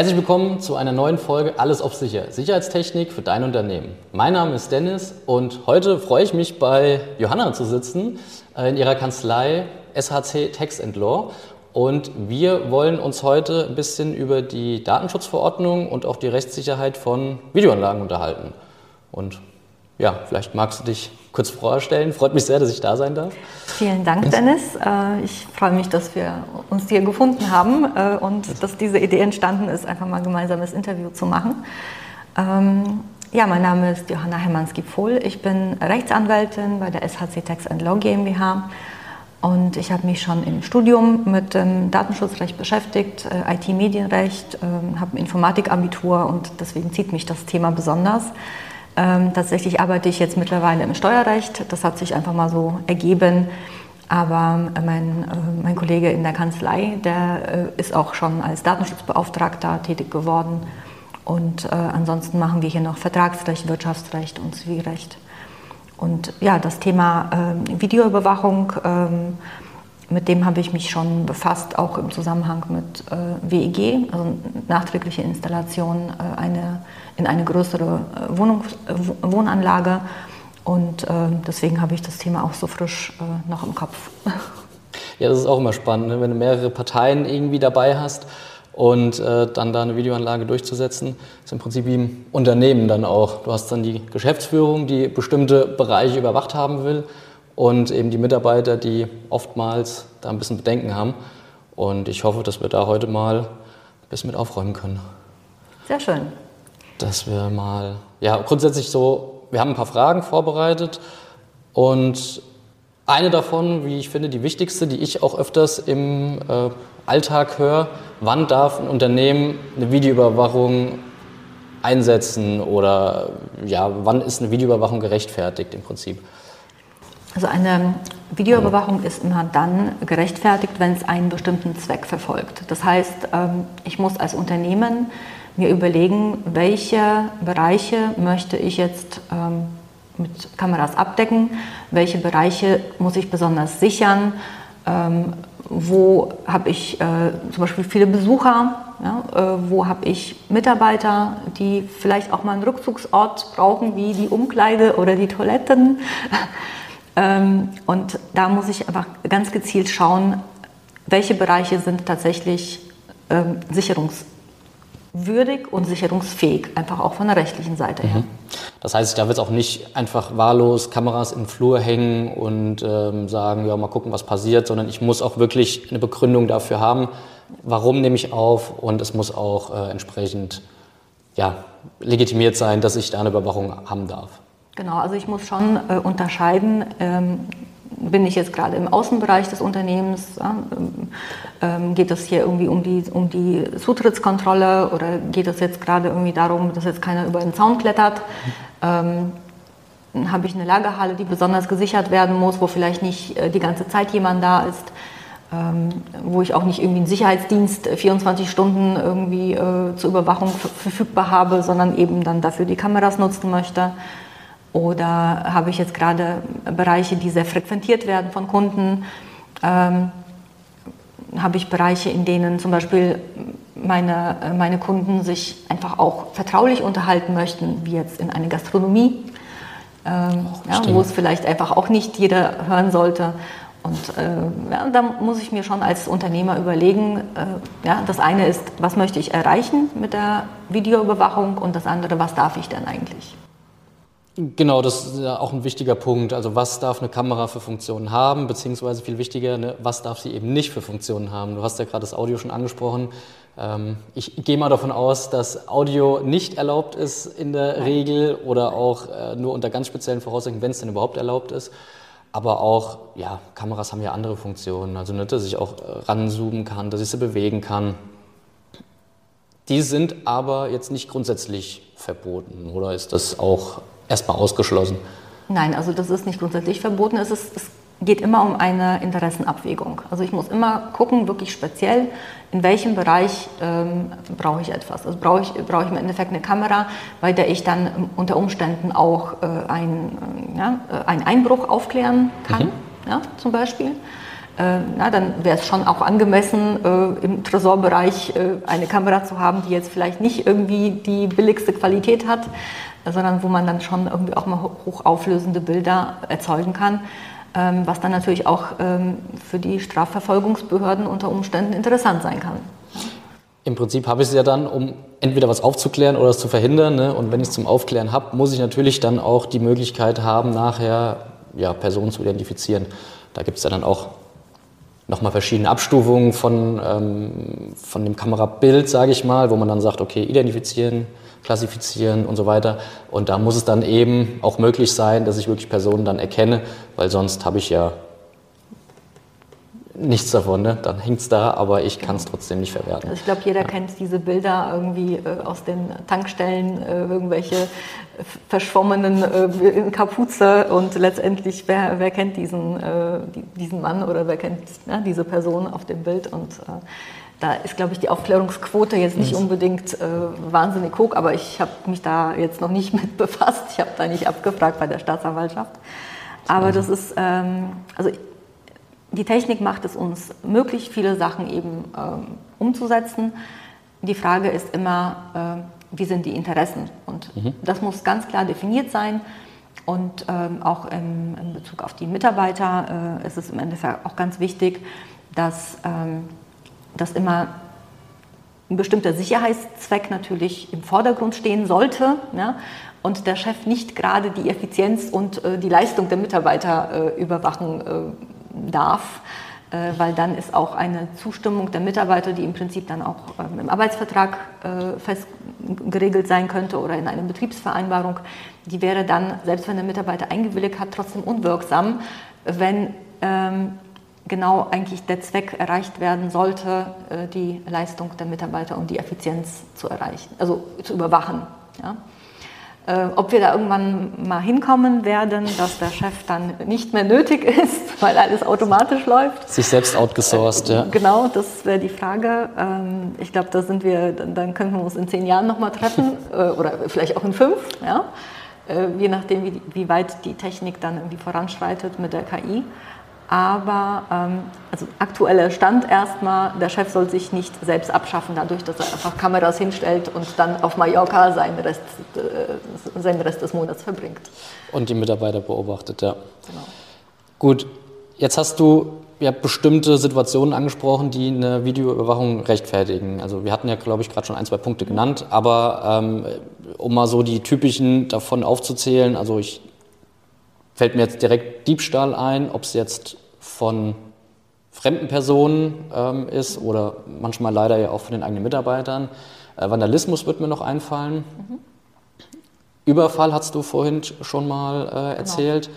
Herzlich willkommen zu einer neuen Folge Alles auf Sicher. Sicherheitstechnik für dein Unternehmen. Mein Name ist Dennis und heute freue ich mich bei Johanna zu sitzen äh, in ihrer Kanzlei SHC Tax Law. Und wir wollen uns heute ein bisschen über die Datenschutzverordnung und auch die Rechtssicherheit von Videoanlagen unterhalten. Und ja, vielleicht magst du dich kurz vorstellen. Freut mich sehr, dass ich da sein darf. Vielen Dank, Dennis. Äh, ich freue mich, dass wir uns hier gefunden haben äh, und dass diese Idee entstanden ist, einfach mal ein gemeinsames Interview zu machen. Ähm, ja, mein Name ist Johanna Hermanski-Pohl. Ich bin Rechtsanwältin bei der SHC Tax Law GmbH und ich habe mich schon im Studium mit dem Datenschutzrecht beschäftigt, äh, IT-Medienrecht, ähm, habe ein Informatikabitur und deswegen zieht mich das Thema besonders. Ähm, tatsächlich arbeite ich jetzt mittlerweile im Steuerrecht. Das hat sich einfach mal so ergeben. Aber äh, mein, äh, mein Kollege in der Kanzlei, der äh, ist auch schon als Datenschutzbeauftragter tätig geworden. Und äh, ansonsten machen wir hier noch Vertragsrecht, Wirtschaftsrecht und Zivilrecht. Und ja, das Thema äh, Videoüberwachung, ähm, mit dem habe ich mich schon befasst, auch im Zusammenhang mit äh, WEG, also nachträgliche Installation eine in eine größere äh, Wohnung, äh, Wohnanlage. Und äh, deswegen habe ich das Thema auch so frisch noch im Kopf. Ja, das ist auch immer spannend, ne? wenn du mehrere Parteien irgendwie dabei hast und äh, dann da eine Videoanlage durchzusetzen, ist im Prinzip wie im Unternehmen dann auch. Du hast dann die Geschäftsführung, die bestimmte Bereiche überwacht haben will und eben die Mitarbeiter, die oftmals da ein bisschen Bedenken haben. Und ich hoffe, dass wir da heute mal ein bisschen mit aufräumen können. Sehr schön dass wir mal, ja, grundsätzlich so, wir haben ein paar Fragen vorbereitet und eine davon, wie ich finde, die wichtigste, die ich auch öfters im äh, Alltag höre, wann darf ein Unternehmen eine Videoüberwachung einsetzen oder ja, wann ist eine Videoüberwachung gerechtfertigt im Prinzip? Also eine Videoüberwachung ist immer dann gerechtfertigt, wenn es einen bestimmten Zweck verfolgt. Das heißt, ähm, ich muss als Unternehmen mir überlegen, welche Bereiche möchte ich jetzt ähm, mit Kameras abdecken, welche Bereiche muss ich besonders sichern, ähm, wo habe ich äh, zum Beispiel viele Besucher, äh, wo habe ich Mitarbeiter, die vielleicht auch mal einen Rückzugsort brauchen, wie die Umkleide oder die Toiletten. Ähm, und da muss ich einfach ganz gezielt schauen, welche Bereiche sind tatsächlich ähm, sicherungs würdig und sicherungsfähig, einfach auch von der rechtlichen Seite her. Mhm. Das heißt, ich darf jetzt auch nicht einfach wahllos Kameras im Flur hängen und ähm, sagen, ja, mal gucken, was passiert, sondern ich muss auch wirklich eine Begründung dafür haben, warum nehme ich auf und es muss auch äh, entsprechend ja, legitimiert sein, dass ich da eine Überwachung haben darf. Genau, also ich muss schon äh, unterscheiden, ähm, bin ich jetzt gerade im Außenbereich des Unternehmens? Ja, ähm, geht es hier irgendwie um die, um die Zutrittskontrolle oder geht es jetzt gerade irgendwie darum, dass jetzt keiner über den Zaun klettert? Ähm, habe ich eine Lagerhalle, die besonders gesichert werden muss, wo vielleicht nicht äh, die ganze Zeit jemand da ist? Ähm, wo ich auch nicht irgendwie einen Sicherheitsdienst 24 Stunden irgendwie äh, zur Überwachung verfügbar habe, sondern eben dann dafür die Kameras nutzen möchte. Oder habe ich jetzt gerade Bereiche, die sehr frequentiert werden von Kunden? Ähm, habe ich Bereiche, in denen zum Beispiel meine, meine Kunden sich einfach auch vertraulich unterhalten möchten, wie jetzt in einer Gastronomie, ähm, ja, wo es vielleicht einfach auch nicht jeder hören sollte. Und äh, ja, da muss ich mir schon als Unternehmer überlegen, äh, ja, das eine ist, was möchte ich erreichen mit der Videoüberwachung und das andere, was darf ich denn eigentlich? Genau, das ist ja auch ein wichtiger Punkt. Also was darf eine Kamera für Funktionen haben, beziehungsweise viel wichtiger, ne, was darf sie eben nicht für Funktionen haben. Du hast ja gerade das Audio schon angesprochen. Ähm, ich gehe mal davon aus, dass Audio nicht erlaubt ist in der Regel oder auch äh, nur unter ganz speziellen Voraussetzungen, wenn es denn überhaupt erlaubt ist. Aber auch, ja, Kameras haben ja andere Funktionen. Also, ne, dass ich auch äh, ranzoomen kann, dass ich sie bewegen kann. Die sind aber jetzt nicht grundsätzlich verboten, oder ist das auch erstmal ausgeschlossen? Nein, also das ist nicht grundsätzlich verboten. Es, ist, es geht immer um eine Interessenabwägung. Also ich muss immer gucken, wirklich speziell, in welchem Bereich ähm, brauche ich etwas. Also brauche ich, brauche ich im Endeffekt eine Kamera, bei der ich dann unter Umständen auch äh, ein, äh, ja, einen Einbruch aufklären kann, mhm. ja, zum Beispiel. äh, na, dann wäre es schon auch angemessen, äh, im Tresorbereich äh, eine Kamera zu haben, die jetzt vielleicht nicht irgendwie die billigste Qualität hat, sondern wo man dann schon irgendwie auch mal hochauflösende Bilder erzeugen kann, ähm, was dann natürlich auch ähm, für die Strafverfolgungsbehörden unter Umständen interessant sein kann. Im Prinzip habe ich es ja dann, um entweder was aufzuklären oder es zu verhindern. Ne? Und wenn ich es zum Aufklären habe, muss ich natürlich dann auch die Möglichkeit haben, nachher ja, Personen zu identifizieren. Da gibt es ja dann auch nochmal verschiedene Abstufungen von, ähm, von dem Kamerabild, sage ich mal, wo man dann sagt, okay, identifizieren, klassifizieren und so weiter. Und da muss es dann eben auch möglich sein, dass ich wirklich Personen dann erkenne, weil sonst habe ich ja nichts davon, ne? dann hängt es da, aber ich kann es trotzdem nicht verwerten. Also ich glaube, jeder ja. kennt diese Bilder irgendwie äh, aus den Tankstellen, äh, irgendwelche verschwommenen äh, Kapuze und letztendlich, wer, wer kennt diesen, äh, diesen Mann oder wer kennt ja, diese Person auf dem Bild und äh, da ist, glaube ich, die Aufklärungsquote jetzt nicht unbedingt äh, wahnsinnig hoch, aber ich habe mich da jetzt noch nicht mit befasst. Ich habe da nicht abgefragt bei der Staatsanwaltschaft. Aber das ist, ähm, also die Technik macht es uns möglich, viele Sachen eben ähm, umzusetzen. Die Frage ist immer, äh, wie sind die Interessen? Und mhm. das muss ganz klar definiert sein. Und ähm, auch im, in Bezug auf die Mitarbeiter äh, ist es im Endeffekt auch ganz wichtig, dass, ähm, dass immer ein bestimmter Sicherheitszweck natürlich im Vordergrund stehen sollte ja, und der Chef nicht gerade die Effizienz und äh, die Leistung der Mitarbeiter äh, überwachen äh, darf, äh, weil dann ist auch eine Zustimmung der Mitarbeiter, die im Prinzip dann auch ähm, im Arbeitsvertrag äh, fest geregelt sein könnte oder in einer Betriebsvereinbarung, die wäre dann, selbst wenn der Mitarbeiter eingewilligt hat, trotzdem unwirksam, wenn ähm, genau eigentlich der Zweck erreicht werden sollte, äh, die Leistung der Mitarbeiter und die Effizienz zu erreichen, also zu überwachen. Ja. Äh, ob wir da irgendwann mal hinkommen werden, dass der Chef dann nicht mehr nötig ist, weil alles automatisch läuft. Sich selbst outgesourced, ja. Genau, das wäre die Frage. Ähm, ich glaube, da sind wir, dann können wir uns in zehn Jahren nochmal treffen äh, oder vielleicht auch in fünf, ja? Äh, je nachdem, wie, wie weit die Technik dann irgendwie voranschreitet mit der KI. Aber ähm, also aktueller Stand erstmal, der Chef soll sich nicht selbst abschaffen, dadurch, dass er einfach Kameras hinstellt und dann auf Mallorca seinen Rest, äh, seinen Rest des Monats verbringt. Und die Mitarbeiter beobachtet, ja. Genau. Gut, jetzt hast du ja bestimmte Situationen angesprochen, die eine Videoüberwachung rechtfertigen. Also wir hatten ja, glaube ich, gerade schon ein, zwei Punkte genannt, aber ähm, um mal so die typischen davon aufzuzählen, also ich fällt mir jetzt direkt Diebstahl ein, ob es jetzt von fremden Personen ähm, ist oder manchmal leider ja auch von den eigenen Mitarbeitern. Äh, Vandalismus wird mir noch einfallen. Mhm. Überfall hast du vorhin schon mal äh, genau. erzählt, genau.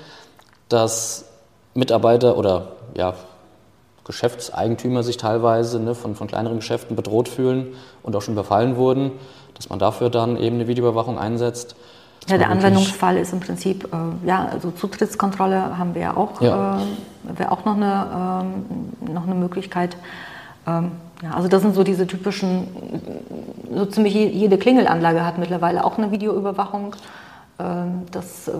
dass Mitarbeiter oder ja, Geschäftseigentümer sich teilweise ne, von, von kleineren Geschäften bedroht fühlen und auch schon überfallen wurden, dass man dafür dann eben eine Videoüberwachung einsetzt. Ja, der Anwendungsfall ist im Prinzip, äh, ja, also Zutrittskontrolle haben wir ja auch, ja. äh, wäre auch noch eine, ähm, noch eine Möglichkeit. Ähm, ja, also das sind so diese typischen, so ziemlich jede Klingelanlage hat mittlerweile auch eine Videoüberwachung. Ähm, das äh,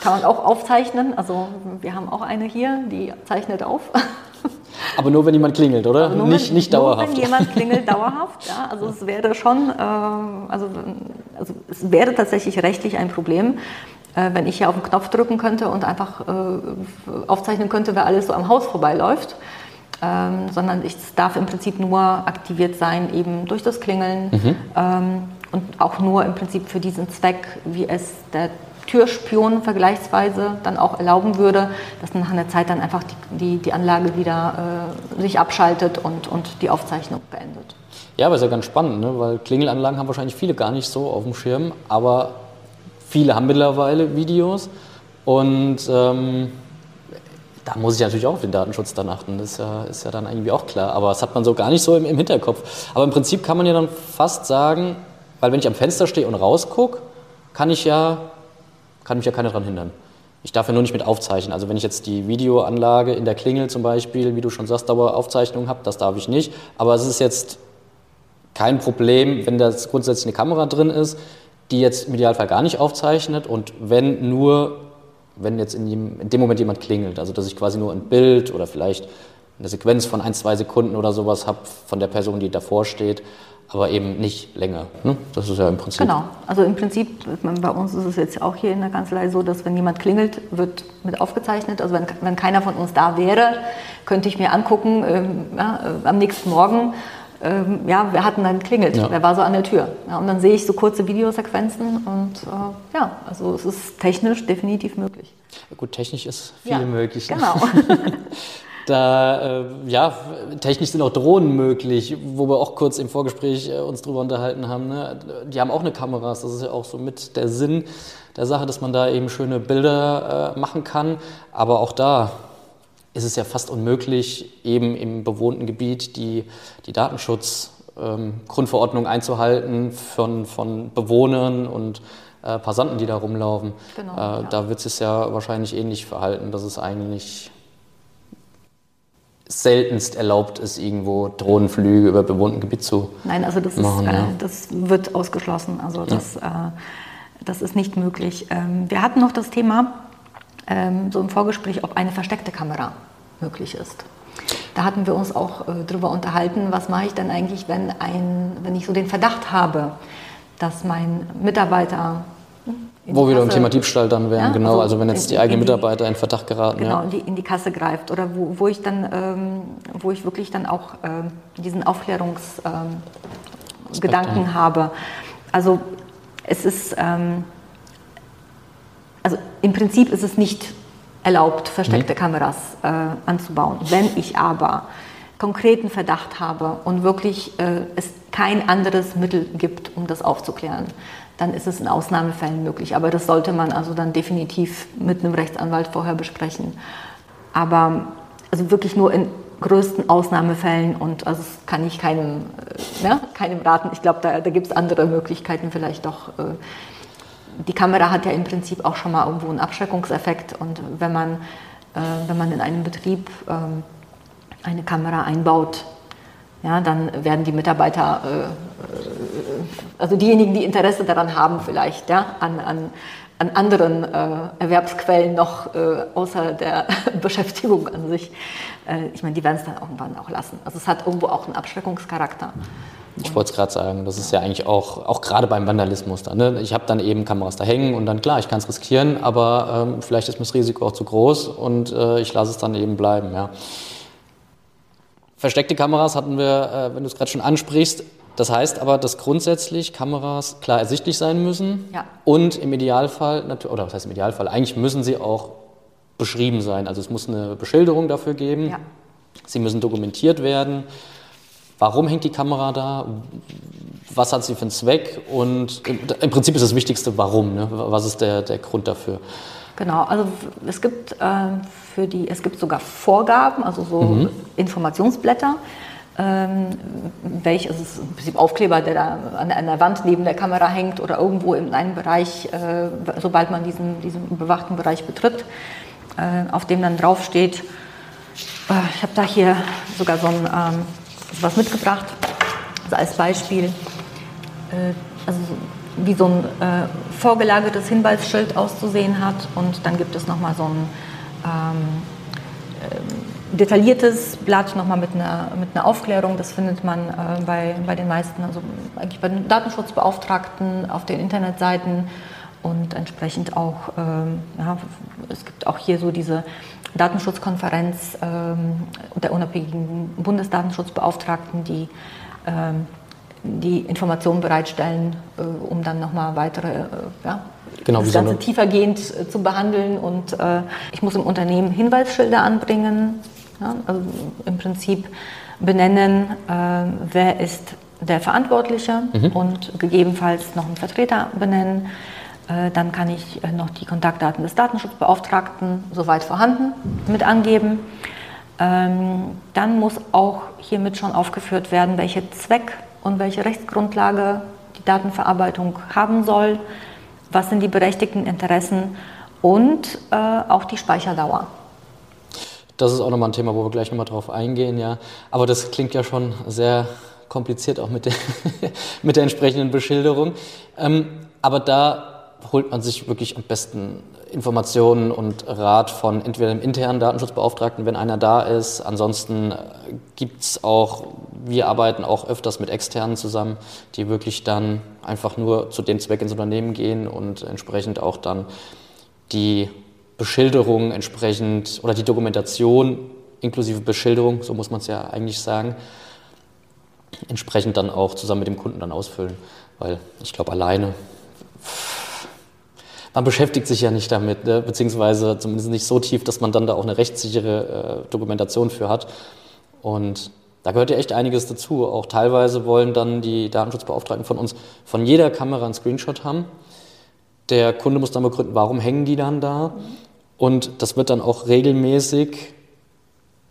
kann man auch aufzeichnen. Also wir haben auch eine hier, die zeichnet auf. Aber nur wenn jemand klingelt, oder? Nur nicht, wenn, nicht dauerhaft. Nur wenn jemand klingelt, dauerhaft. Ja, also es wäre schon, äh, also, also es wäre tatsächlich rechtlich ein Problem, äh, wenn ich hier auf den Knopf drücken könnte und einfach äh, aufzeichnen könnte, wer alles so am Haus vorbeiläuft. Ähm, sondern es darf im Prinzip nur aktiviert sein, eben durch das Klingeln mhm. ähm, und auch nur im Prinzip für diesen Zweck, wie es der Türspion vergleichsweise dann auch erlauben würde, dass nach einer Zeit dann einfach die, die, die Anlage wieder äh, sich abschaltet und, und die Aufzeichnung beendet. Ja, aber ist ja ganz spannend, ne? weil Klingelanlagen haben wahrscheinlich viele gar nicht so auf dem Schirm, aber viele haben mittlerweile Videos und ähm, da muss ich natürlich auch auf den Datenschutz dann achten, das ist ja, ist ja dann irgendwie auch klar, aber das hat man so gar nicht so im, im Hinterkopf. Aber im Prinzip kann man ja dann fast sagen, weil wenn ich am Fenster stehe und rausgucke, kann ich ja kann mich ja keiner daran hindern. Ich darf ja nur nicht mit aufzeichnen. Also wenn ich jetzt die Videoanlage in der Klingel zum Beispiel, wie du schon sagst, Daueraufzeichnung habe, das darf ich nicht. Aber es ist jetzt kein Problem, wenn da grundsätzlich eine Kamera drin ist, die jetzt im Idealfall gar nicht aufzeichnet und wenn nur wenn jetzt in, in, dem Moment jemand klingelt. Also dass ich quasi nur ein Bild oder vielleicht eine Sequenz von ein, zwei Sekunden oder sowas habe von der Person, die davor steht, aber eben nicht länger. Ne? Das ist ja im Prinzip. Genau. Also im Prinzip, bei uns ist es jetzt auch hier in der Kanzlei so, dass wenn jemand klingelt, wird mit aufgezeichnet. Also wenn, wenn keiner von uns da wäre, könnte ich mir angucken, ähm, ja, äh, am nächsten Morgen, ähm, ja, wer hat denn dann klingelt? Ja. Wer war so an der Tür? Ja, und dann sehe ich so kurze Videosequenzen und äh, ja, also es ist technisch definitiv möglich. Gut, technisch ist viel möglich. Genau. Da, äh, ja, technisch sind auch Drohnen möglich, wo wir auch kurz im Vorgespräch äh, uns drüber unterhalten haben. Ne? Die haben auch eine Kameras, das ist ja auch so mit der Sinn der Sache, dass man da eben schöne Bilder äh, machen kann. Aber auch da ist es ja fast unmöglich, eben im bewohnten Gebiet die, die Datenschutzgrundverordnung ähm, einzuhalten von, von Bewohnern und äh, Passanten, die da rumlaufen. Genau, äh, ja. Da wird es ja wahrscheinlich ähnlich verhalten, dass es eigentlich seltenst erlaubt ist, irgendwo Drohnenflüge über bewohnten Gebiet zu Nein, also das, machen, ist, äh, das wird ausgeschlossen. Also das, ja. äh, das ist nicht möglich. Ähm, wir hatten noch das Thema, ähm, so im Vorgespräch, ob eine versteckte Kamera möglich ist. Da hatten wir uns auch äh, darüber unterhalten, was mache ich denn eigentlich, wenn, ein, wenn ich so den Verdacht habe, dass mein Mitarbeiter wo wir beim Thema Diebstahl dann wären, ja? genau. Also, also, wenn jetzt die eigenen Mitarbeiter in Verdacht geraten. Genau, ja. in, die, in die Kasse greift. Oder wo, wo ich dann, ähm, wo ich wirklich dann auch ähm, diesen Aufklärungsgedanken ähm, habe. Also es ist, ähm, also im Prinzip ist es nicht erlaubt, versteckte mhm. Kameras äh, anzubauen. Wenn ich aber konkreten Verdacht habe und wirklich äh, es kein anderes Mittel gibt, um das aufzuklären, dann ist es in Ausnahmefällen möglich. Aber das sollte man also dann definitiv mit einem Rechtsanwalt vorher besprechen. Aber also wirklich nur in größten Ausnahmefällen und also das kann ich keinem, äh, ja, keinem raten. Ich glaube, da, da gibt es andere Möglichkeiten vielleicht doch. Äh, die Kamera hat ja im Prinzip auch schon mal irgendwo einen Abschreckungseffekt und wenn man, äh, wenn man in einem Betrieb ähm, eine Kamera einbaut, ja, dann werden die Mitarbeiter, äh, äh, also diejenigen, die Interesse daran haben, vielleicht ja, an, an, an anderen äh, Erwerbsquellen noch außer der Beschäftigung an sich, ich meine, die werden es dann irgendwann auch lassen. Also es hat irgendwo auch einen Abschreckungscharakter. Ich wollte es gerade sagen, das ist ja eigentlich auch, auch gerade beim Vandalismus dann. Ne? Ich habe dann eben Kameras da hängen und dann klar, ich kann es riskieren, aber ähm, vielleicht ist mir das Risiko auch zu groß und ich lasse es dann eben bleiben. Ja. Versteckte Kameras hatten wir, äh, wenn du es gerade schon ansprichst. Das heißt aber, dass grundsätzlich Kameras klar ersichtlich sein müssen ja. und im Idealfall, oder was heißt im Idealfall, eigentlich müssen sie auch beschrieben sein. Also es muss eine Beschilderung dafür geben. Ja. Sie müssen dokumentiert werden. Warum hängt die Kamera da? Was hat sie für einen Zweck? Und im Prinzip ist das Wichtigste, warum. Ne? Was ist der, der Grund dafür? Genau, also es gibt, äh, für die, es gibt sogar Vorgaben, also so mhm. Informationsblätter. Ähm, welch, also es ist im Prinzip Aufkleber, der da an, an, der Wand neben der Kamera hängt oder irgendwo in einem Bereich, äh, sobald man diesen, diesen bewachten Bereich betritt, äh, auf dem dann draufsteht, äh, ich habe da hier sogar so ein, ähm, was mitgebracht, also als Beispiel, äh, also wie so ein äh, vorgelagertes Hinweisschild auszusehen hat. Und dann gibt es nochmal so ein ähm, äh, detailliertes Blatt nochmal mit einer, mit einer Aufklärung. Das findet man äh, bei, bei den meisten, also eigentlich bei den Datenschutzbeauftragten auf den Internetseiten und entsprechend auch, ähm, ja, es gibt auch hier so diese Datenschutzkonferenz ähm, der unabhängigen Bundesdatenschutzbeauftragten, die ähm, die Informationen bereitstellen, äh, um dann nochmal weitere, äh, ja, genau, das Ganze so tiefergehend äh, zu behandeln. Und ich muss im Unternehmen Hinweisschilder anbringen, ja, also im Prinzip benennen, wer ist der Verantwortliche mhm. und gegebenenfalls noch einen Vertreter benennen. Dann kann ich noch die Kontaktdaten des Datenschutzbeauftragten, soweit vorhanden, mit angeben. Ähm, dann muss auch hiermit schon aufgeführt werden, welche Zweck und welche Rechtsgrundlage die Datenverarbeitung haben soll, was sind die berechtigten Interessen und äh, auch die Speicherdauer. Das ist auch nochmal ein Thema, wo wir gleich nochmal drauf eingehen, ja. Aber das klingt ja schon sehr kompliziert auch mit der, mit der entsprechenden Beschilderung. Ähm, aber da holt man sich wirklich am besten Informationen und Rat von entweder dem internen Datenschutzbeauftragten, wenn einer da ist. Ansonsten äh, gibt es auch, wir arbeiten auch öfters mit externen zusammen, die wirklich dann einfach nur zu dem Zweck ins Unternehmen gehen und entsprechend auch dann die Beschilderung entsprechend oder die Dokumentation inklusive Beschilderung, so muss man es ja eigentlich sagen, entsprechend dann auch zusammen mit dem Kunden dann ausfüllen. Weil ich glaube, alleine, man beschäftigt sich ja nicht damit, ne? beziehungsweise zumindest nicht so tief, dass man dann da auch eine rechtssichere äh, Dokumentation für hat. Und da gehört ja echt einiges dazu. Auch teilweise wollen dann die Datenschutzbeauftragten von uns von jeder Kamera einen Screenshot haben. Der Kunde muss dann begründen, warum hängen die dann da. Und das wird dann auch regelmäßig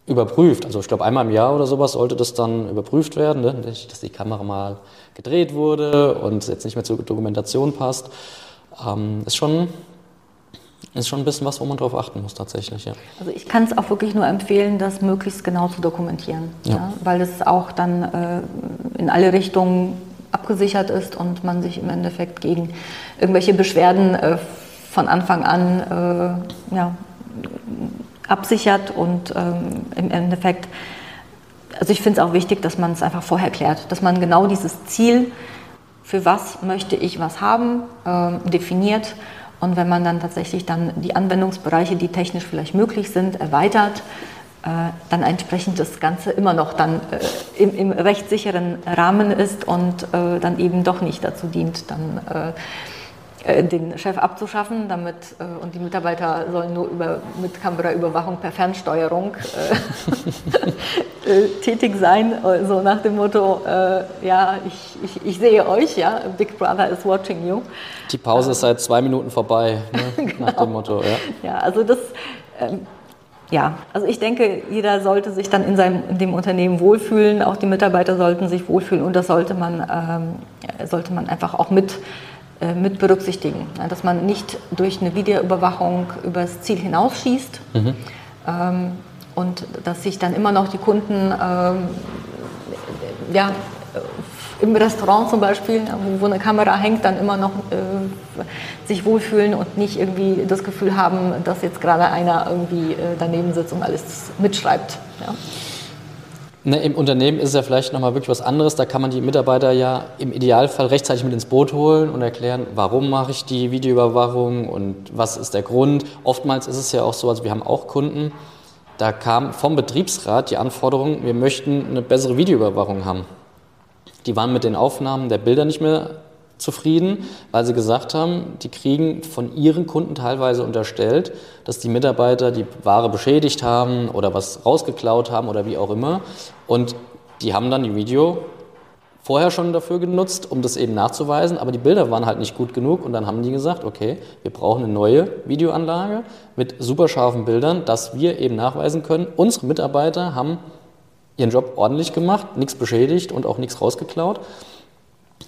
überprüft. Also ich glaube, einmal im Jahr oder sowas sollte das dann überprüft werden, ne? dass die Kamera mal gedreht wurde und jetzt nicht mehr zur Dokumentation passt. Ähm, ist schon ist schon ein bisschen was, wo man drauf achten muss tatsächlich. Ja. Also ich kann es auch wirklich nur empfehlen, das möglichst genau zu dokumentieren, ja. ja weil es auch dann äh, in alle Richtungen abgesichert ist und man sich im Endeffekt gegen irgendwelche Beschwerden äh, von Anfang an äh, ja, absichert und ähm, im Endeffekt, also ich finde es auch wichtig, dass man es einfach vorher klärt, dass man genau dieses Ziel, für was möchte ich was haben, ähm, definiert. Und wenn man dann tatsächlich dann die Anwendungsbereiche, die technisch vielleicht möglich sind, erweitert, äh, dann entsprechend das Ganze immer noch dann äh, im, im rechtssicheren Rahmen ist und äh, dann eben doch nicht dazu dient, dann äh, äh, den Chef abzuschaffen, damit äh, und die Mitarbeiter sollen nur über, mit Kameraüberwachung per Fernsteuerung äh, äh, tätig sein, so nach dem Motto, äh, ja, ich, ich, ich, sehe euch, ja, Big Brother is watching you. Die Pause ist seit zwei Minuten vorbei, ne? genau. nach dem Motto, ja. Ja, also das, ähm, ja, also ich denke, jeder sollte sich dann in, seinem, in dem Unternehmen wohlfühlen, auch die Mitarbeiter sollten sich wohlfühlen und das sollte man, ähm, sollte man einfach auch mit äh, mit berücksichtigen. Dass man nicht durch eine Videoüberwachung übers Ziel hinausschießt mhm. Ähm, und dass sich dann immer noch die Kunden ähm, ja, im Restaurant zum Beispiel, wo eine Kamera hängt, dann immer noch äh, sich wohlfühlen und nicht irgendwie das Gefühl haben, dass jetzt gerade einer irgendwie äh, daneben sitzt und alles mitschreibt. Ja. Ne, Im Unternehmen ist es ja vielleicht nochmal wirklich was anderes. Da kann man die Mitarbeiter ja im Idealfall rechtzeitig mit ins Boot holen und erklären, warum mache ich die Videoüberwachung und was ist der Grund. Oftmals ist es ja auch so, also wir haben auch Kunden, da kam vom Betriebsrat die Anforderung, wir möchten eine bessere Videoüberwachung haben. Die waren mit den Aufnahmen der Bilder nicht mehr zufrieden, weil sie gesagt haben, die kriegen von ihren Kunden teilweise unterstellt, dass die Mitarbeiter die Ware beschädigt haben oder was rausgeklaut haben oder wie auch immer. Und die haben dann die Video vorher schon dafür genutzt, um das eben nachzuweisen, aber die Bilder waren halt nicht gut genug und dann haben die gesagt, okay, wir brauchen eine neue Videoanlage mit super scharfen Bildern, dass wir eben nachweisen können, unsere Mitarbeiter haben ihren Job ordentlich gemacht, nichts beschädigt und auch nichts rausgeklaut.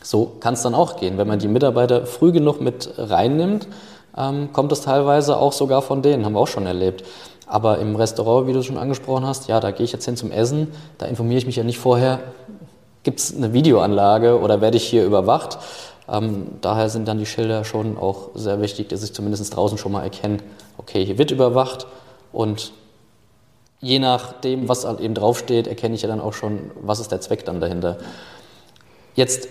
So kann es dann auch gehen. Wenn man die Mitarbeiter früh genug mit reinnimmt, ähm, kommt es teilweise auch sogar von denen, haben wir auch schon erlebt. Aber im Restaurant, wie du schon angesprochen hast, ja, da gehe ich jetzt hin zum Essen, da informiere ich mich ja nicht vorher, gibt es eine Videoanlage oder werde ich hier überwacht. Ähm, daher sind dann die Schilder schon auch sehr wichtig, dass ich zumindest draußen schon mal erkenne, okay, hier wird überwacht und je nachdem, was halt eben draufsteht, erkenne ich ja dann auch schon, was ist der Zweck dann dahinter. Jetzt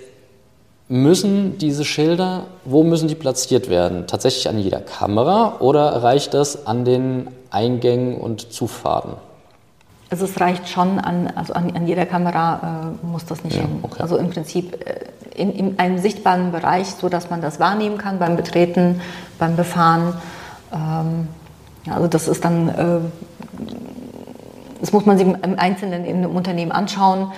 Müssen diese Schilder, wo müssen die platziert werden? Tatsächlich an jeder Kamera oder reicht das an den Eingängen und Zufahrten? Also es reicht schon an, also an, an jeder Kamera äh, muss das nicht ja, hängen. Okay. Also im Prinzip äh, in, in, einem sichtbaren Bereich, so dass man das wahrnehmen kann beim Betreten, beim Befahren. Ähm, also das ist dann, äh, das muss man sich im Einzelnen in einem Unternehmen anschauen.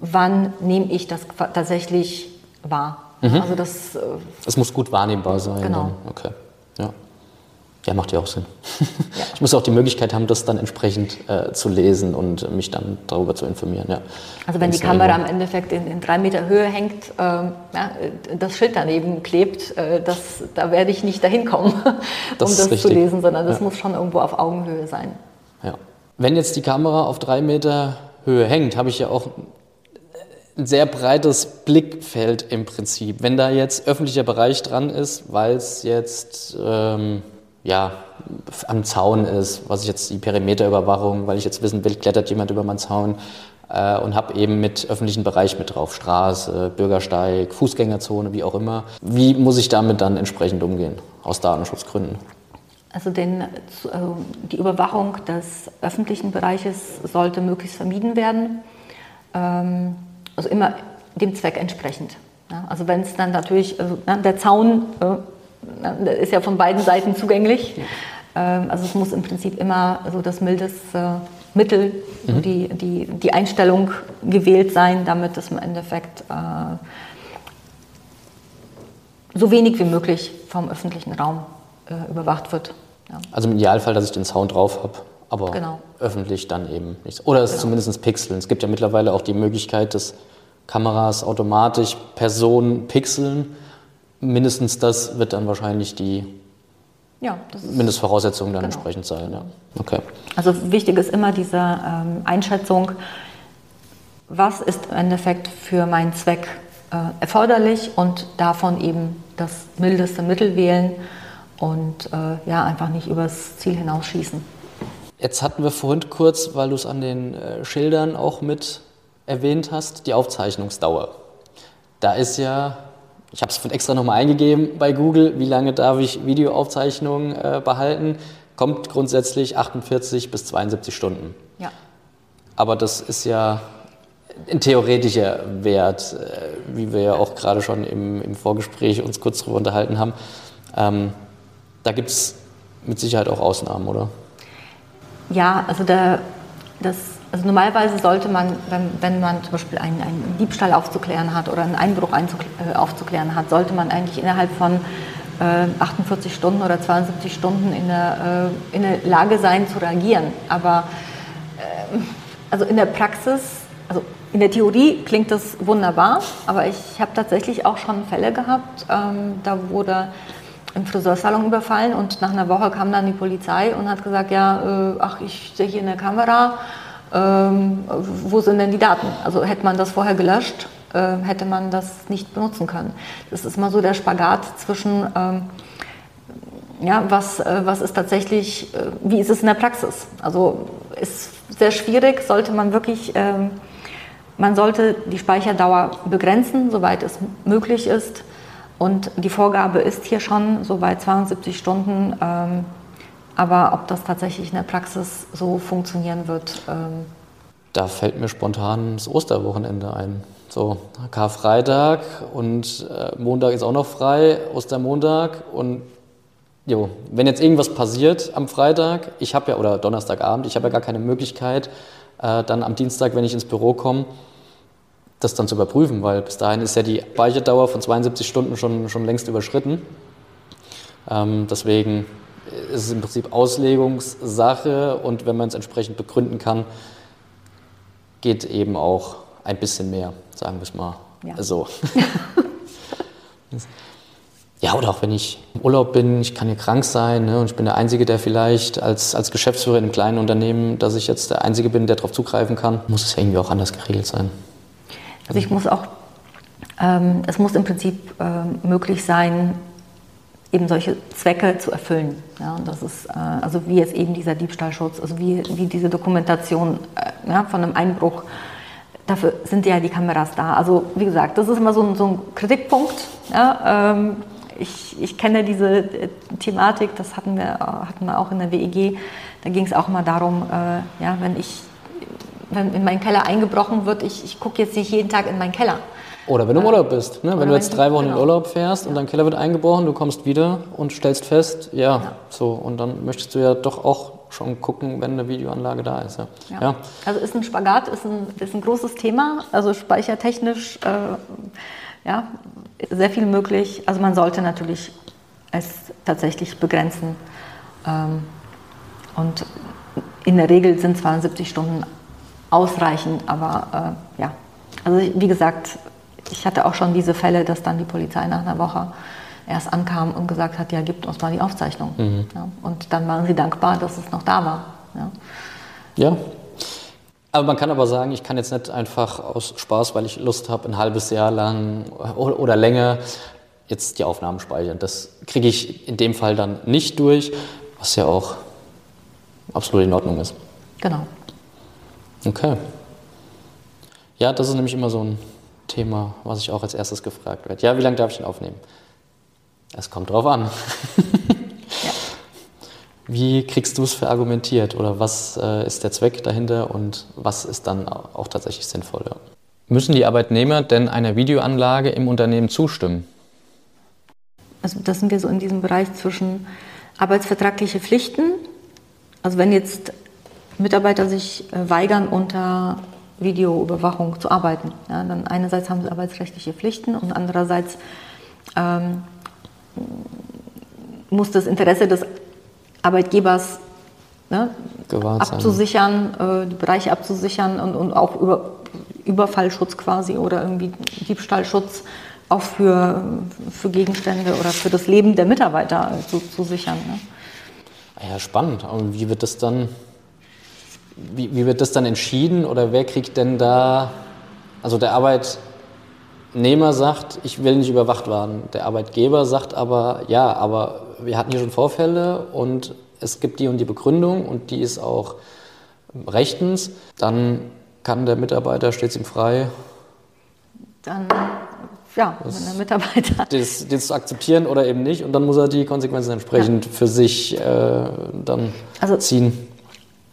Wann nehme ich das tatsächlich wahr. Mhm. Also das, äh, es muss gut wahrnehmbar sein. Genau. Dann. Okay. Ja. Ja, macht ja auch Sinn. Ja. Ich muss auch die Möglichkeit haben, das dann entsprechend äh, zu lesen und mich dann darüber zu informieren. Ja. Also wenn die Kamera im Endeffekt in, in, drei Meter Höhe hängt, äh, ja, das Schild daneben klebt, äh, das, da werde ich nicht dahin kommen, um das, das zu lesen, sondern das muss schon irgendwo auf Augenhöhe sein. Ja. Wenn jetzt die Kamera auf drei Meter Höhe hängt, habe ich ja auch ein sehr breites Blickfeld im Prinzip. Wenn da jetzt öffentlicher Bereich dran ist, weil es jetzt ähm, ja, am Zaun ist, was ich jetzt die Perimeterüberwachung, weil ich jetzt wissen will, klettert jemand über meinen Zaun äh, und habe eben mit öffentlichen Bereich mit drauf, Straße, Bürgersteig, Fußgängerzone, wie auch immer. Wie muss ich damit dann entsprechend umgehen, aus Datenschutzgründen? Also, den, also die Überwachung des öffentlichen Bereiches sollte möglichst vermieden werden. Ähm, also immer dem Zweck entsprechend. Ja, also wenn es dann natürlich, also, na, der Zaun äh, ist ja von beiden Seiten zugänglich. Ähm, also es muss im Prinzip immer so das mildes äh, Mittel, mhm. die, die, die Einstellung gewählt sein, damit es im Endeffekt äh, so wenig wie möglich vom öffentlichen Raum äh, überwacht wird. Ja. Also im Idealfall, dass ich den Sound drauf habe aber genau. öffentlich dann eben nicht. Oder es genau. zumindest pixeln. Es gibt ja mittlerweile auch die Möglichkeit, dass Kameras automatisch Personen pixeln. Mindestens das wird dann wahrscheinlich die ja, Mindestvoraussetzung dann genau. entsprechend sein. Ja. Okay. Also wichtig ist immer diese ähm, Einschätzung, was ist im Endeffekt für meinen Zweck äh, erforderlich und davon eben das mildeste Mittel wählen und äh, ja, einfach nicht übers Ziel hinausschießen. Jetzt hatten wir vorhin kurz, weil du es an den äh, Schildern auch mit erwähnt hast, die Aufzeichnungsdauer. Da ist ja, ich habe es extra nochmal eingegeben bei Google, wie lange darf ich Videoaufzeichnungen äh, behalten? Kommt grundsätzlich 48 bis 72 Stunden. Ja. Aber das ist ja ein theoretischer Wert, äh, wie wir ja auch gerade schon im, im, Vorgespräch uns kurz darüber unterhalten haben. Ähm, da gibt es mit Sicherheit auch Ausnahmen, oder? Ja, also, der, das, also normalerweise sollte man, wenn, wenn man zum Beispiel einen, einen, Diebstahl aufzuklären hat oder einen Einbruch äh, aufzuklären hat, sollte man eigentlich innerhalb von äh, 48 Stunden oder 72 Stunden in der, äh, in der Lage sein zu reagieren. Aber äh, also in der Praxis, also in der Theorie klingt das wunderbar, aber ich habe tatsächlich auch schon Fälle gehabt, ähm, da wurde im Friseursalon überfallen und nach einer Woche kam dann die Polizei und hat gesagt, ja, äh, ach, ich sehe hier eine Kamera, ähm, wo sind denn die Daten? Also hätte man das vorher gelöscht, äh, hätte man das nicht benutzen können. Das ist mal so der Spagat zwischen, ähm, ja, was, äh, was ist tatsächlich, äh, wie ist es in der Praxis? Also ist sehr schwierig, sollte man wirklich, ähm, man sollte die Speicherdauer begrenzen, soweit es möglich ist. Und die Vorgabe ist hier schon so bei 72 Stunden. Ähm, aber ob das tatsächlich in der Praxis so funktionieren wird. Ähm da fällt mir spontan das Osterwochenende ein. So, Karfreitag und äh, Montag ist auch noch frei, Ostermontag und jo, wenn jetzt irgendwas passiert am Freitag, ich habe ja, oder Donnerstagabend, ich habe ja gar keine Möglichkeit, äh, dann am Dienstag, wenn ich ins Büro komme, das dann zu überprüfen, weil bis dahin ist ja die Speicherdauer von 72 Stunden schon, schon längst überschritten. Ähm, deswegen ist es im Prinzip Auslegungssache und wenn man es entsprechend begründen kann, geht eben auch ein bisschen mehr, sagen wir es mal ja. so. ja, oder auch wenn ich im Urlaub bin, ich kann hier krank sein ne, und ich bin der Einzige, der vielleicht als, als Geschäftsführer in einem kleinen Unternehmen, dass ich jetzt der Einzige bin, der darauf zugreifen kann, muss es irgendwie auch anders geregelt sein. Also ich muss auch, ähm, es muss im Prinzip ähm, möglich sein, eben solche Zwecke zu erfüllen. Ja, und das ist, äh, also wie jetzt eben dieser Diebstahlschutz, also wie, wie diese Dokumentation äh, ja, von einem Einbruch, dafür sind ja die Kameras da. Also wie gesagt, das ist immer so ein, so ein Kritikpunkt. Ja, ähm, ich, ich, kenne diese äh, Thematik, das hatten wir, hatten wir auch in der WEG. Da ging es auch immer darum, äh, ja, wenn ich wenn in meinen Keller eingebrochen wird, ich, ich gucke jetzt nicht jeden Tag in meinen Keller. Oder wenn du im Urlaub bist. Ne? Wenn du jetzt drei Wochen genau. in Urlaub fährst und dein Keller wird eingebrochen, du kommst wieder und stellst fest, ja, ja, so. Und dann möchtest du ja doch auch schon gucken, wenn eine Videoanlage da ist. Ja. ja. ja. Also ist ein Spagat, ist ein, ist ein großes Thema. Also speichertechnisch, äh, ja, sehr viel möglich. Also man sollte natürlich es tatsächlich begrenzen. Ähm, und in der Regel sind 72 Stunden ausreichend, aber äh, ja. Also wie gesagt, ich hatte auch schon diese Fälle, dass dann die Polizei nach einer Woche erst ankam und gesagt hat, ja, gibt uns mal die Aufzeichnung. Mhm. Ja, und dann waren sie dankbar, dass es noch da war. Ja. ja. Aber man kann aber sagen, ich kann jetzt nicht einfach aus Spaß, weil ich Lust habe, ein halbes Jahr lang oder länger jetzt die Aufnahmen speichern. Das kriege ich in dem Fall dann nicht durch, was ja auch absolut in Ordnung ist. Genau. Okay. Ja, das ist nämlich immer so ein Thema, was ich auch als erstes gefragt werde. Ja, wie lange darf ich denn aufnehmen? Es kommt drauf an. ja. Wie kriegst du es verargumentiert oder was äh, ist der Zweck dahinter und was ist dann auch tatsächlich sinnvoll? Ja. Müssen die Arbeitnehmer denn einer Videoanlage im Unternehmen zustimmen? Also das sind wir so in diesem Bereich zwischen arbeitsvertragliche Pflichten. Also wenn jetzt Mitarbeiter sich äh, weigern, unter Videoüberwachung zu arbeiten, ja, dann einerseits haben sie arbeitsrechtliche Pflichten und andererseits ähm, muss das Interesse des Arbeitgebers ne, abzusichern, äh, die Bereiche abzusichern und, und auch über, Überfallschutz quasi oder irgendwie Diebstahlschutz auch für, für Gegenstände oder für das Leben der Mitarbeiter zu, zu sichern. Ne? Ja, spannend. Und wie wird das dann, wie, wie wird das dann entschieden oder wer kriegt denn da, also der Arbeitnehmer sagt, ich will nicht überwacht werden. Der Arbeitgeber sagt aber, ja, aber wir hatten hier schon Vorfälle und es gibt die und die Begründung und die ist auch rechtens. Dann kann der Mitarbeiter, steht es ihm frei. Dann ja, das, wenn der Mitarbeiter. Das, das, zu akzeptieren oder eben nicht und dann muss er die Konsequenzen entsprechend ja. für sich äh, dann also, ziehen.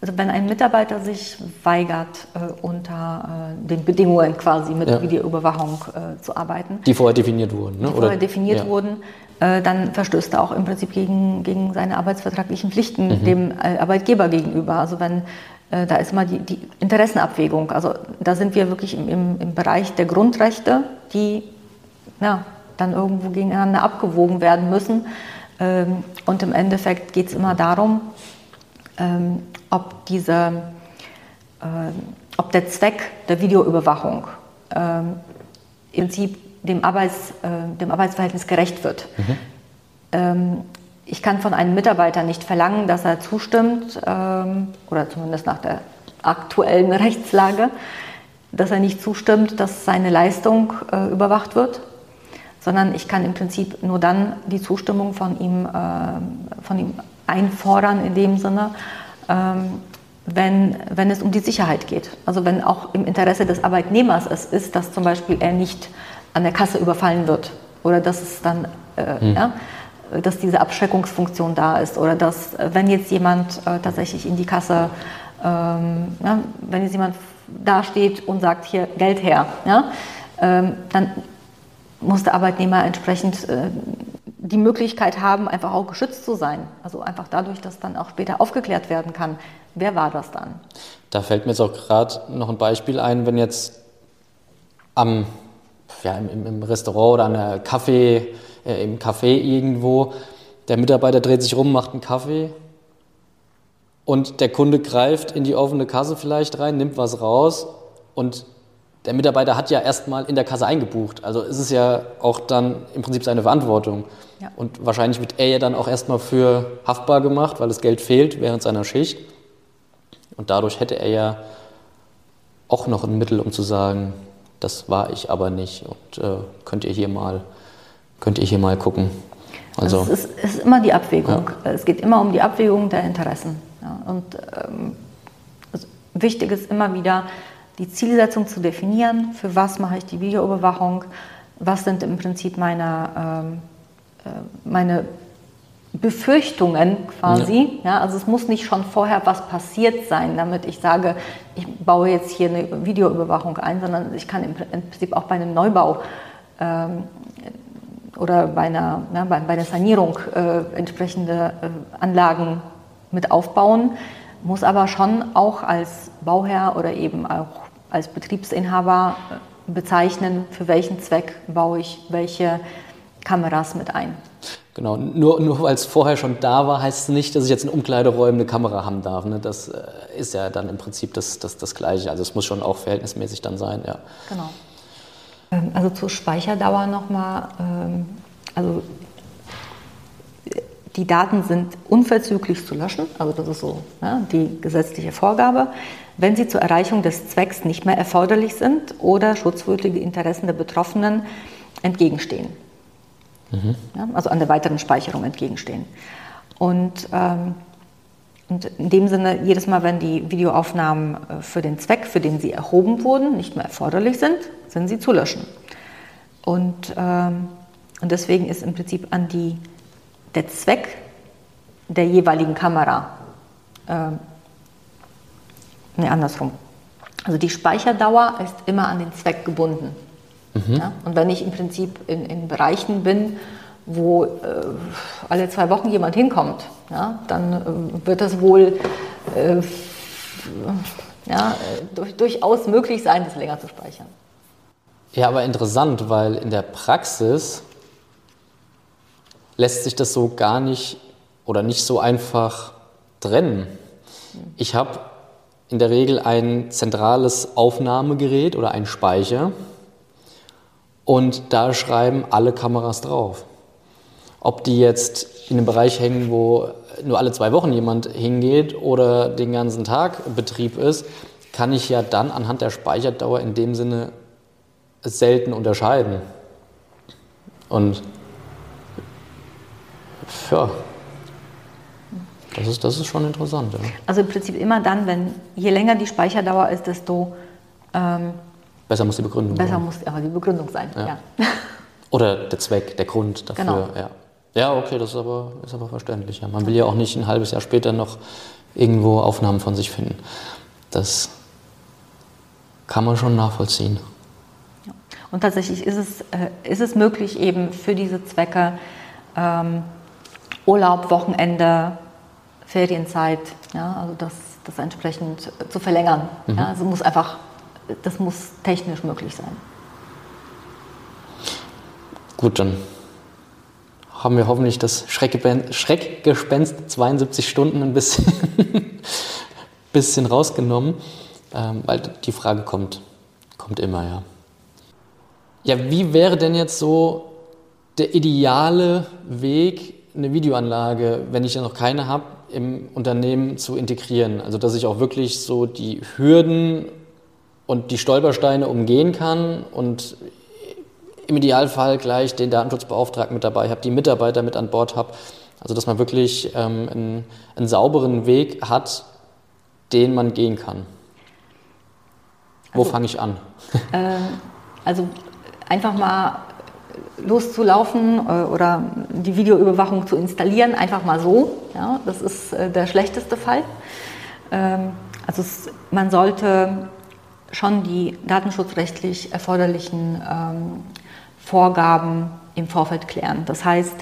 Also wenn ein Mitarbeiter sich weigert, äh, unter äh, den Bedingungen quasi mit ja. Videoüberwachung äh, zu arbeiten. Die vorher definiert wurden, ne? Die vorher definiert ja. wurden, äh, dann verstößt er auch im Prinzip gegen, gegen seine arbeitsvertraglichen Pflichten mhm. dem äh, Arbeitgeber gegenüber. Also wenn da ist immer die, die, Interessenabwägung. Also da sind wir wirklich im, im, im Bereich der Grundrechte, die ja, dann irgendwo gegeneinander abgewogen werden müssen. Ähm, und im Endeffekt geht es immer darum, ähm, ob, diese, äh, ob der Zweck der Videoüberwachung ähm, im Prinzip dem, Arbeits, äh, dem Arbeitsverhältnis gerecht wird. Mhm. ich kann von einem Mitarbeiter nicht verlangen, dass er zustimmt, oder zumindest nach der aktuellen Rechtslage, dass er nicht zustimmt, dass seine Leistung äh, überwacht wird sondern ich kann im Prinzip nur dann die Zustimmung von ihm, äh, von ihm einfordern in dem Sinne, ähm, wenn, wenn es um die Sicherheit geht. Also wenn auch im Interesse des Arbeitnehmers es ist, dass zum Beispiel er nicht an der Kasse überfallen wird oder dass es dann, äh, mhm. ja, dass diese Abschreckungsfunktion da ist oder dass, wenn jetzt jemand äh, tatsächlich in die Kasse, ähm, ja, wenn jetzt jemand dasteht und sagt, hier Geld her, ja, ähm, dann muss der Arbeitnehmer entsprechend äh, die Möglichkeit haben, einfach auch geschützt zu sein. Also einfach dadurch, dass dann auch später aufgeklärt werden kann, wer war das dann? Da fällt mir jetzt auch gerade noch ein Beispiel ein, wenn jetzt am, ja, im, im Restaurant oder an der Kaffee, äh, im Café irgendwo, der Mitarbeiter dreht sich rum, macht einen Kaffee und der Kunde greift in die offene Kasse vielleicht rein, nimmt was raus und der Mitarbeiter hat ja erstmal in der Kasse eingebucht. Also ist es ja auch dann im Prinzip seine Verantwortung. Ja. Und wahrscheinlich wird er ja dann auch erstmal für haftbar gemacht, weil das Geld fehlt während seiner Schicht. Und dadurch hätte er ja auch noch ein Mittel, um zu sagen, das war ich aber nicht. Und äh, könnt ihr hier mal, könnt ihr hier mal gucken. Also, also es, ist, es, ist, immer die Abwägung. Ja. Es geht immer um die Abwägung der Interessen. Ja. Und ähm, also wichtig ist immer wieder, die Zielsetzung zu definieren, für was mache ich die Videoüberwachung, was sind im Prinzip meine, ähm, äh, meine Befürchtungen quasi. Ja. ja. also es muss nicht schon vorher was passiert sein, damit ich sage, ich baue jetzt hier eine Videoüberwachung ein, sondern ich kann im Prinzip auch bei einem Neubau ähm, oder bei einer, ja, bei, bei, einer Sanierung äh, entsprechende äh, Anlagen mit aufbauen, muss aber schon auch als Bauherr oder eben auch als Betriebsinhaber äh, bezeichnen, für welchen Zweck baue ich welche Kameras mit ein. Genau, nur, nur weil es vorher schon da war, heißt es nicht, dass ich jetzt in Umkleideräumen eine Kamera haben darf. Ne? Das äh, ist ja dann im Prinzip das, das, das Gleiche. Also es muss schon auch verhältnismäßig dann sein, ja. Genau. Ähm, also zur Speicherdauer nochmal. Ähm, also die Daten sind unverzüglich zu löschen, also das ist so ja, die gesetzliche Vorgabe, wenn sie zur Erreichung des Zwecks nicht mehr erforderlich sind oder schutzwürdige Interessen der Betroffenen entgegenstehen. Mhm. Ja, also an der weiteren Speicherung entgegenstehen. Und, ähm, und in dem Sinne, jedes Mal, wenn die Videoaufnahmen äh, für den Zweck, für den sie erhoben wurden, nicht mehr erforderlich sind, sind sie zu löschen. Und, ähm, und deswegen ist im Prinzip an die, der Zweck der jeweiligen Kamera, äh, ne, andersrum. Also die Speicherdauer ist immer an den Zweck gebunden. Mhm. Ja? Und wenn ich im Prinzip in, in Bereichen bin, wo äh, alle zwei Wochen jemand hinkommt, ja, dann äh, wird das wohl äh, ja, durch, durchaus möglich sein, das länger zu speichern. Ja, aber interessant, weil in der Praxis lässt sich das so gar nicht oder nicht so einfach trennen. Ich habe in der Regel ein zentrales Aufnahmegerät oder einen Speicher und da schreiben alle Kameras drauf. Ob die jetzt in einem Bereich hängen, wo nur alle zwei Wochen jemand hingeht oder den ganzen Tag Betrieb ist, kann ich ja dann anhand der Speicherdauer in dem Sinne selten unterscheiden. Und ja, das ist, das ist schon interessant. Ja. Also im Prinzip immer dann, wenn je länger die Speicherdauer ist, desto ähm, besser muss die Begründung besser sein. Besser muss aber die Begründung sein, ja. ja. Oder der Zweck, der Grund dafür. Genau. Ja. ja, okay, das ist aber, ist aber verständlich. Ja. Man will ja auch nicht ein halbes Jahr später noch irgendwo Aufnahmen von sich finden. Das kann man schon nachvollziehen. Und tatsächlich ist es, äh, ist es möglich, eben für diese Zwecke ähm, Urlaub, Wochenende, Ferienzeit, ja, also das, das entsprechend zu verlängern. Mhm. Ja, also muss einfach, das muss technisch möglich sein. Gut, dann haben wir hoffentlich das Schreckgespenst 72 Stunden ein bisschen, bisschen rausgenommen, ähm, weil die Frage kommt, kommt immer, ja. Ja, wie wäre denn jetzt so der ideale Weg, eine Videoanlage, wenn ich ja noch keine habe, im Unternehmen zu integrieren? Also, dass ich auch wirklich so die Hürden und die Stolpersteine umgehen kann und im Idealfall gleich den Datenschutzbeauftragten mit dabei habe, die Mitarbeiter mit an Bord habe. Also, dass man wirklich ähm, einen, einen sauberen Weg hat, den man gehen kann. Wo also, fange ich an? Äh, also einfach mal loszulaufen äh, oder die Videoüberwachung zu installieren, einfach mal so. Ja, das ist äh, der schlechteste Fall. Ähm, also es, man sollte schon die datenschutzrechtlich erforderlichen ähm, Vorgaben im Vorfeld klären. Das heißt,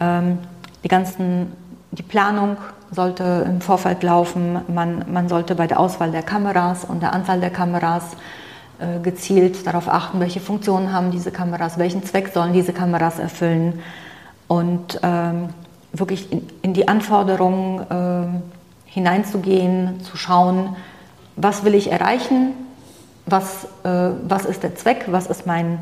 ähm, die ganzen, die Planung sollte im Vorfeld laufen. Man, man sollte bei der Auswahl der Kameras und der Anzahl der Kameras äh, gezielt darauf achten, welche Funktionen haben diese Kameras, welchen Zweck sollen diese Kameras erfüllen und ähm, wirklich in, in, die Anforderungen äh, hineinzugehen, zu schauen, was will ich erreichen, was, äh, was ist der Zweck, was ist mein,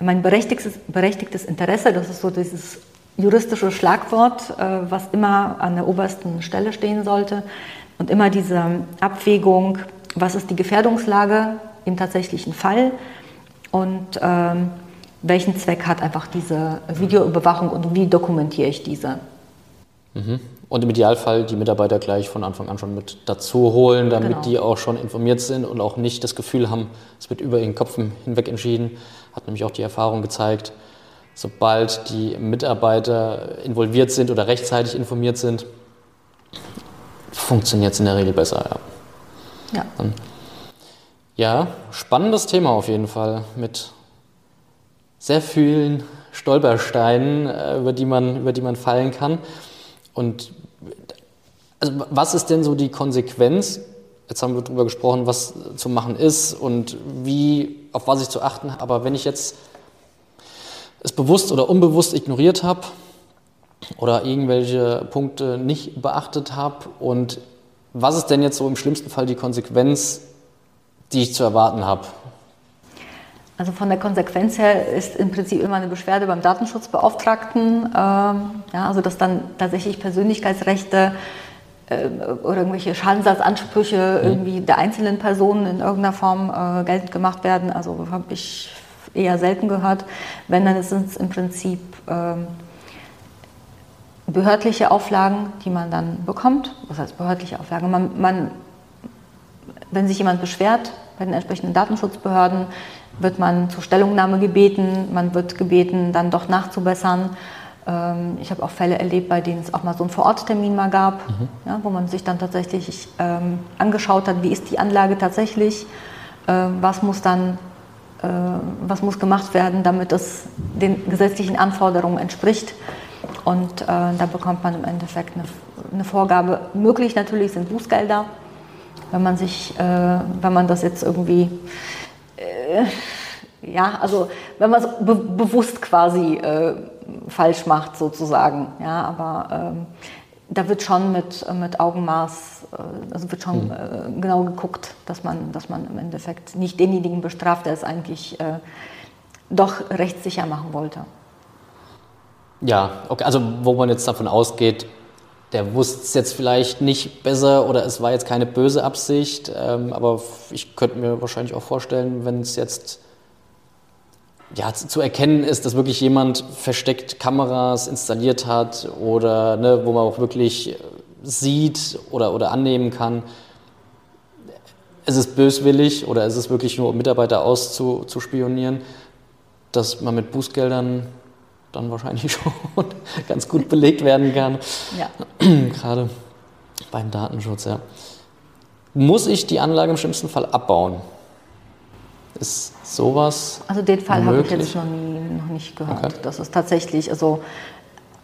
mein berechtigtes, berechtigtes Interesse, das ist so dieses juristische Schlagwort, äh, was immer an der obersten Stelle stehen sollte. Und immer diese Abwägung, was ist die Gefährdungslage im tatsächlichen Fall? Und ähm, welchen Zweck hat einfach diese Videoüberwachung und wie dokumentiere ich diese. Mhm. Und im Idealfall die Mitarbeiter gleich von Anfang an schon mit dazu holen, damit genau. die auch schon informiert sind und auch nicht das Gefühl haben, es wird über ihren Kopf hinweg entschieden. Hat nämlich auch die Erfahrung gezeigt, sobald die Mitarbeiter involviert sind oder rechtzeitig informiert sind, funktioniert es in der Regel besser. Ja. ja. Ja, spannendes Thema auf jeden Fall mit sehr vielen Stolpersteinen, äh, über die man, über die man fallen kann. Und also was ist denn so die Konsequenz? Jetzt haben wir darüber gesprochen, was zu machen ist und wie, auf was ich zu achten habe. Aber wenn ich jetzt es bewusst oder unbewusst ignoriert habe oder irgendwelche Punkte nicht beachtet habe und was ist denn jetzt so im schlimmsten Fall die Konsequenz, die ich zu erwarten habe? Also von der Konsequenz her ist im Prinzip immer eine Beschwerde beim Datenschutzbeauftragten, ähm, ja, also dass dann tatsächlich Persönlichkeitsrechte oder irgendwelche Schadensersatzansprüche mhm. irgendwie der einzelnen Personen in irgendeiner Form äh, geltend gemacht werden. Also habe ich eher selten gehört. Wenn, dann sind es im Prinzip ähm, behördliche Auflagen, die man dann bekommt. Was heißt behördliche Auflagen? Man, man, wenn sich jemand beschwert bei den entsprechenden Datenschutzbehörden, wird man zur Stellungnahme gebeten, man wird gebeten, dann doch nachzubessern. Ähm, ich habe auch Fälle erlebt, bei denen es auch mal so einen Vororttermin mal gab, mhm. ja, wo man sich dann tatsächlich ähm, angeschaut hat, wie ist die Anlage tatsächlich, äh, was muss dann, äh, was muss gemacht werden, damit es den gesetzlichen Anforderungen entspricht. Und äh, da bekommt man im Endeffekt eine, eine, Vorgabe. Möglich natürlich sind Bußgelder, wenn man sich, äh, wenn man das jetzt irgendwie äh, ja, also wenn man es be bewusst quasi äh, falsch macht sozusagen, ja, aber ähm, da wird schon mit, mit Augenmaß, äh, also wird schon mhm. äh, genau geguckt, dass man, dass man im Endeffekt nicht denjenigen bestraft, der es eigentlich äh, doch rechtssicher machen wollte. Ja, okay, also wo man jetzt davon ausgeht, der wusste es jetzt vielleicht nicht besser oder es war jetzt keine böse Absicht, ähm, aber ich könnte mir wahrscheinlich auch vorstellen, wenn es jetzt ja, zu erkennen ist, dass wirklich jemand versteckt Kameras installiert hat oder ne, wo man auch wirklich sieht oder, oder annehmen kann, es ist böswillig oder es ist wirklich nur, um Mitarbeiter auszuspionieren, dass man mit Bußgeldern dann wahrscheinlich schon ganz gut belegt werden kann. Ja. Gerade beim Datenschutz, ja. Muss ich die Anlage im schlimmsten Fall abbauen? Ist sowas? Also den Fall habe ich jetzt noch, nie, noch nicht gehört. Okay. Das ist tatsächlich, also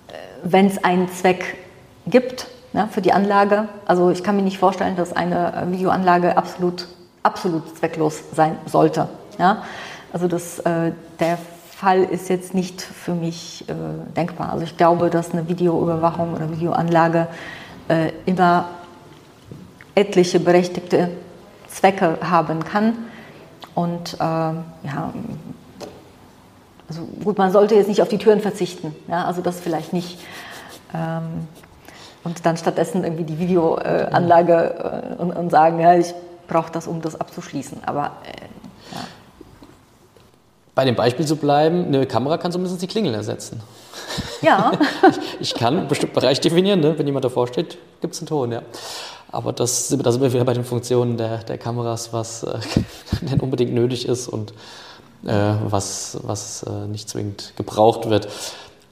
äh, wenn es einen Zweck gibt ne, für die Anlage, also ich kann mir nicht vorstellen, dass eine äh, Videoanlage absolut, absolut zwecklos sein sollte. Ja? Also das, äh, der Fall ist jetzt nicht für mich äh, denkbar. Also ich glaube, dass eine Videoüberwachung oder Videoanlage äh, immer etliche berechtigte Zwecke haben kann. Und äh, ja, also gut, man sollte jetzt nicht auf die Türen verzichten. Ja, also das vielleicht nicht. Ähm, und dann stattdessen irgendwie die Videoanlage äh, und, und, sagen, ja, ich brauche das, um das abzuschließen. Aber äh, bei dem Beispiel zu bleiben, eine Kamera kann zumindest die Klingel ersetzen. Ja. ich, ich kann einen bestimmten Bereich definieren, ne? wenn jemand davor steht, gibt es einen Ton, ja. Aber das, da sind wir wieder bei den Funktionen der, der Kameras, was äh, denn unbedingt nötig ist und äh, was, was äh, nicht zwingend gebraucht wird.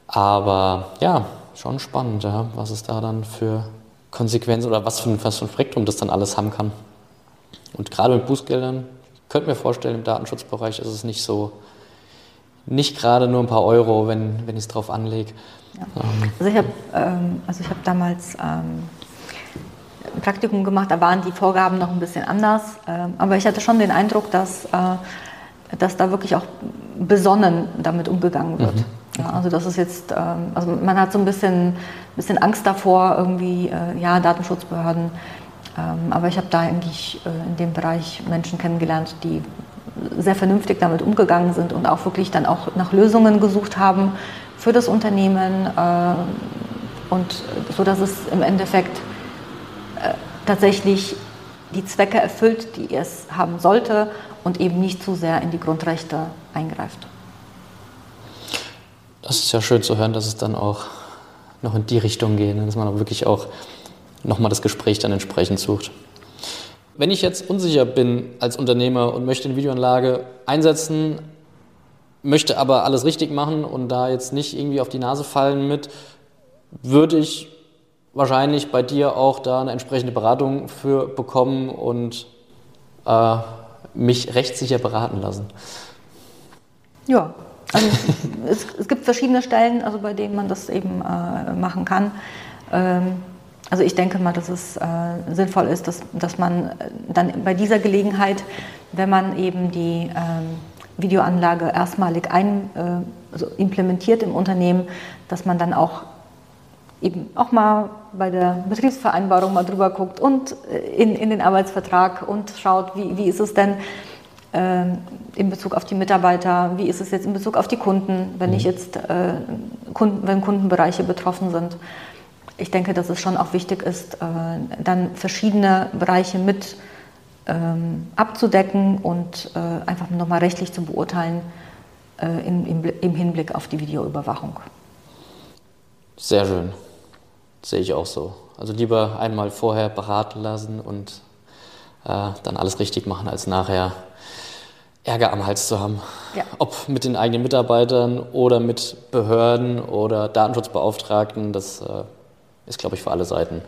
Aber ja, schon spannend, ja, was es da dann für Konsequenzen oder was für, ein, was für ein Spektrum das dann alles haben kann. Und gerade mit Bußgeldern, könnte mir vorstellen, im Datenschutzbereich ist es nicht so nicht gerade nur ein paar Euro, wenn, wenn ich es drauf anlege. Ja. Also ich habe ähm, also hab damals ähm, ein Praktikum gemacht, da waren die Vorgaben noch ein bisschen anders. Ähm, aber ich hatte schon den Eindruck, dass, äh, dass da wirklich auch besonnen damit umgegangen wird. Mhm. Ja, also das ist jetzt, ähm, also man hat so ein bisschen, bisschen Angst davor, irgendwie, äh, ja, Datenschutzbehörden. Ähm, aber ich habe da eigentlich äh, in dem Bereich Menschen kennengelernt, die sehr vernünftig damit umgegangen sind und auch wirklich dann auch nach Lösungen gesucht haben für das Unternehmen und so dass es im Endeffekt tatsächlich die Zwecke erfüllt, die es haben sollte und eben nicht zu sehr in die Grundrechte eingreift. Das ist ja schön zu hören, dass es dann auch noch in die Richtung geht, ne? dass man auch wirklich auch nochmal das Gespräch dann entsprechend sucht. Wenn ich jetzt unsicher bin als Unternehmer und möchte eine Videoanlage einsetzen, möchte aber alles richtig machen und da jetzt nicht irgendwie auf die Nase fallen mit, würde ich wahrscheinlich bei dir auch da eine entsprechende Beratung für bekommen und äh, mich rechtssicher beraten lassen. Ja, also es, es, gibt verschiedene Stellen, also bei denen man das eben äh, machen kann. Ähm, also ich denke mal, dass es äh, sinnvoll ist, dass, dass man dann bei dieser Gelegenheit, wenn man eben die ähm, Videoanlage erstmalig ein, äh, also implementiert im Unternehmen, dass man dann auch eben auch mal bei der Betriebsvereinbarung mal drüber guckt und äh, in, in den Arbeitsvertrag und schaut, wie, wie ist es denn, äh, in Bezug auf die Mitarbeiter, wie ist es jetzt in Bezug auf die Kunden, wenn ich jetzt äh, Kunden, wenn Kundenbereiche betroffen sind. Ich denke, dass es schon auch wichtig ist, äh, dann verschiedene Bereiche mit ähm, abzudecken und äh, einfach nochmal rechtlich zu beurteilen äh, im, im, im Hinblick auf die Videoüberwachung. Sehr schön. Sehe ich auch so. Also lieber einmal vorher beraten lassen und äh, dann alles richtig machen, als nachher Ärger am Hals zu haben. Ja. Ob mit den eigenen Mitarbeitern oder mit Behörden oder Datenschutzbeauftragten, das äh, ist, glaube ich, für alle Seiten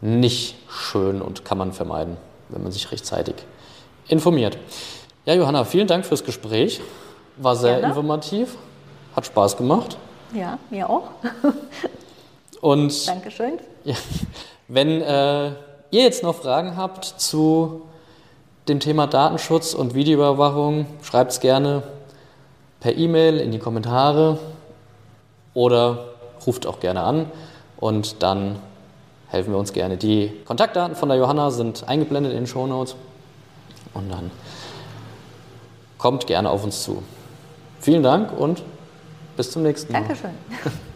nicht schön und kann man vermeiden, wenn man sich rechtzeitig informiert. Ja, Johanna, vielen Dank fürs Gespräch. War sehr Gerne. informativ, hat Spaß gemacht. Ja, mir auch. Und Dankeschön. Ja, wenn äh, ihr jetzt noch Fragen habt zu dem Thema Datenschutz und Videoüberwachung, schreibt es gerne per E-Mail in die Kommentare oder ruft auch gerne an und dann helfen wir uns gerne. Die Kontaktdaten von der Johanna sind eingeblendet in den Show Notes und dann kommt gerne auf uns zu. Vielen Dank und bis zum nächsten Mal. Dankeschön.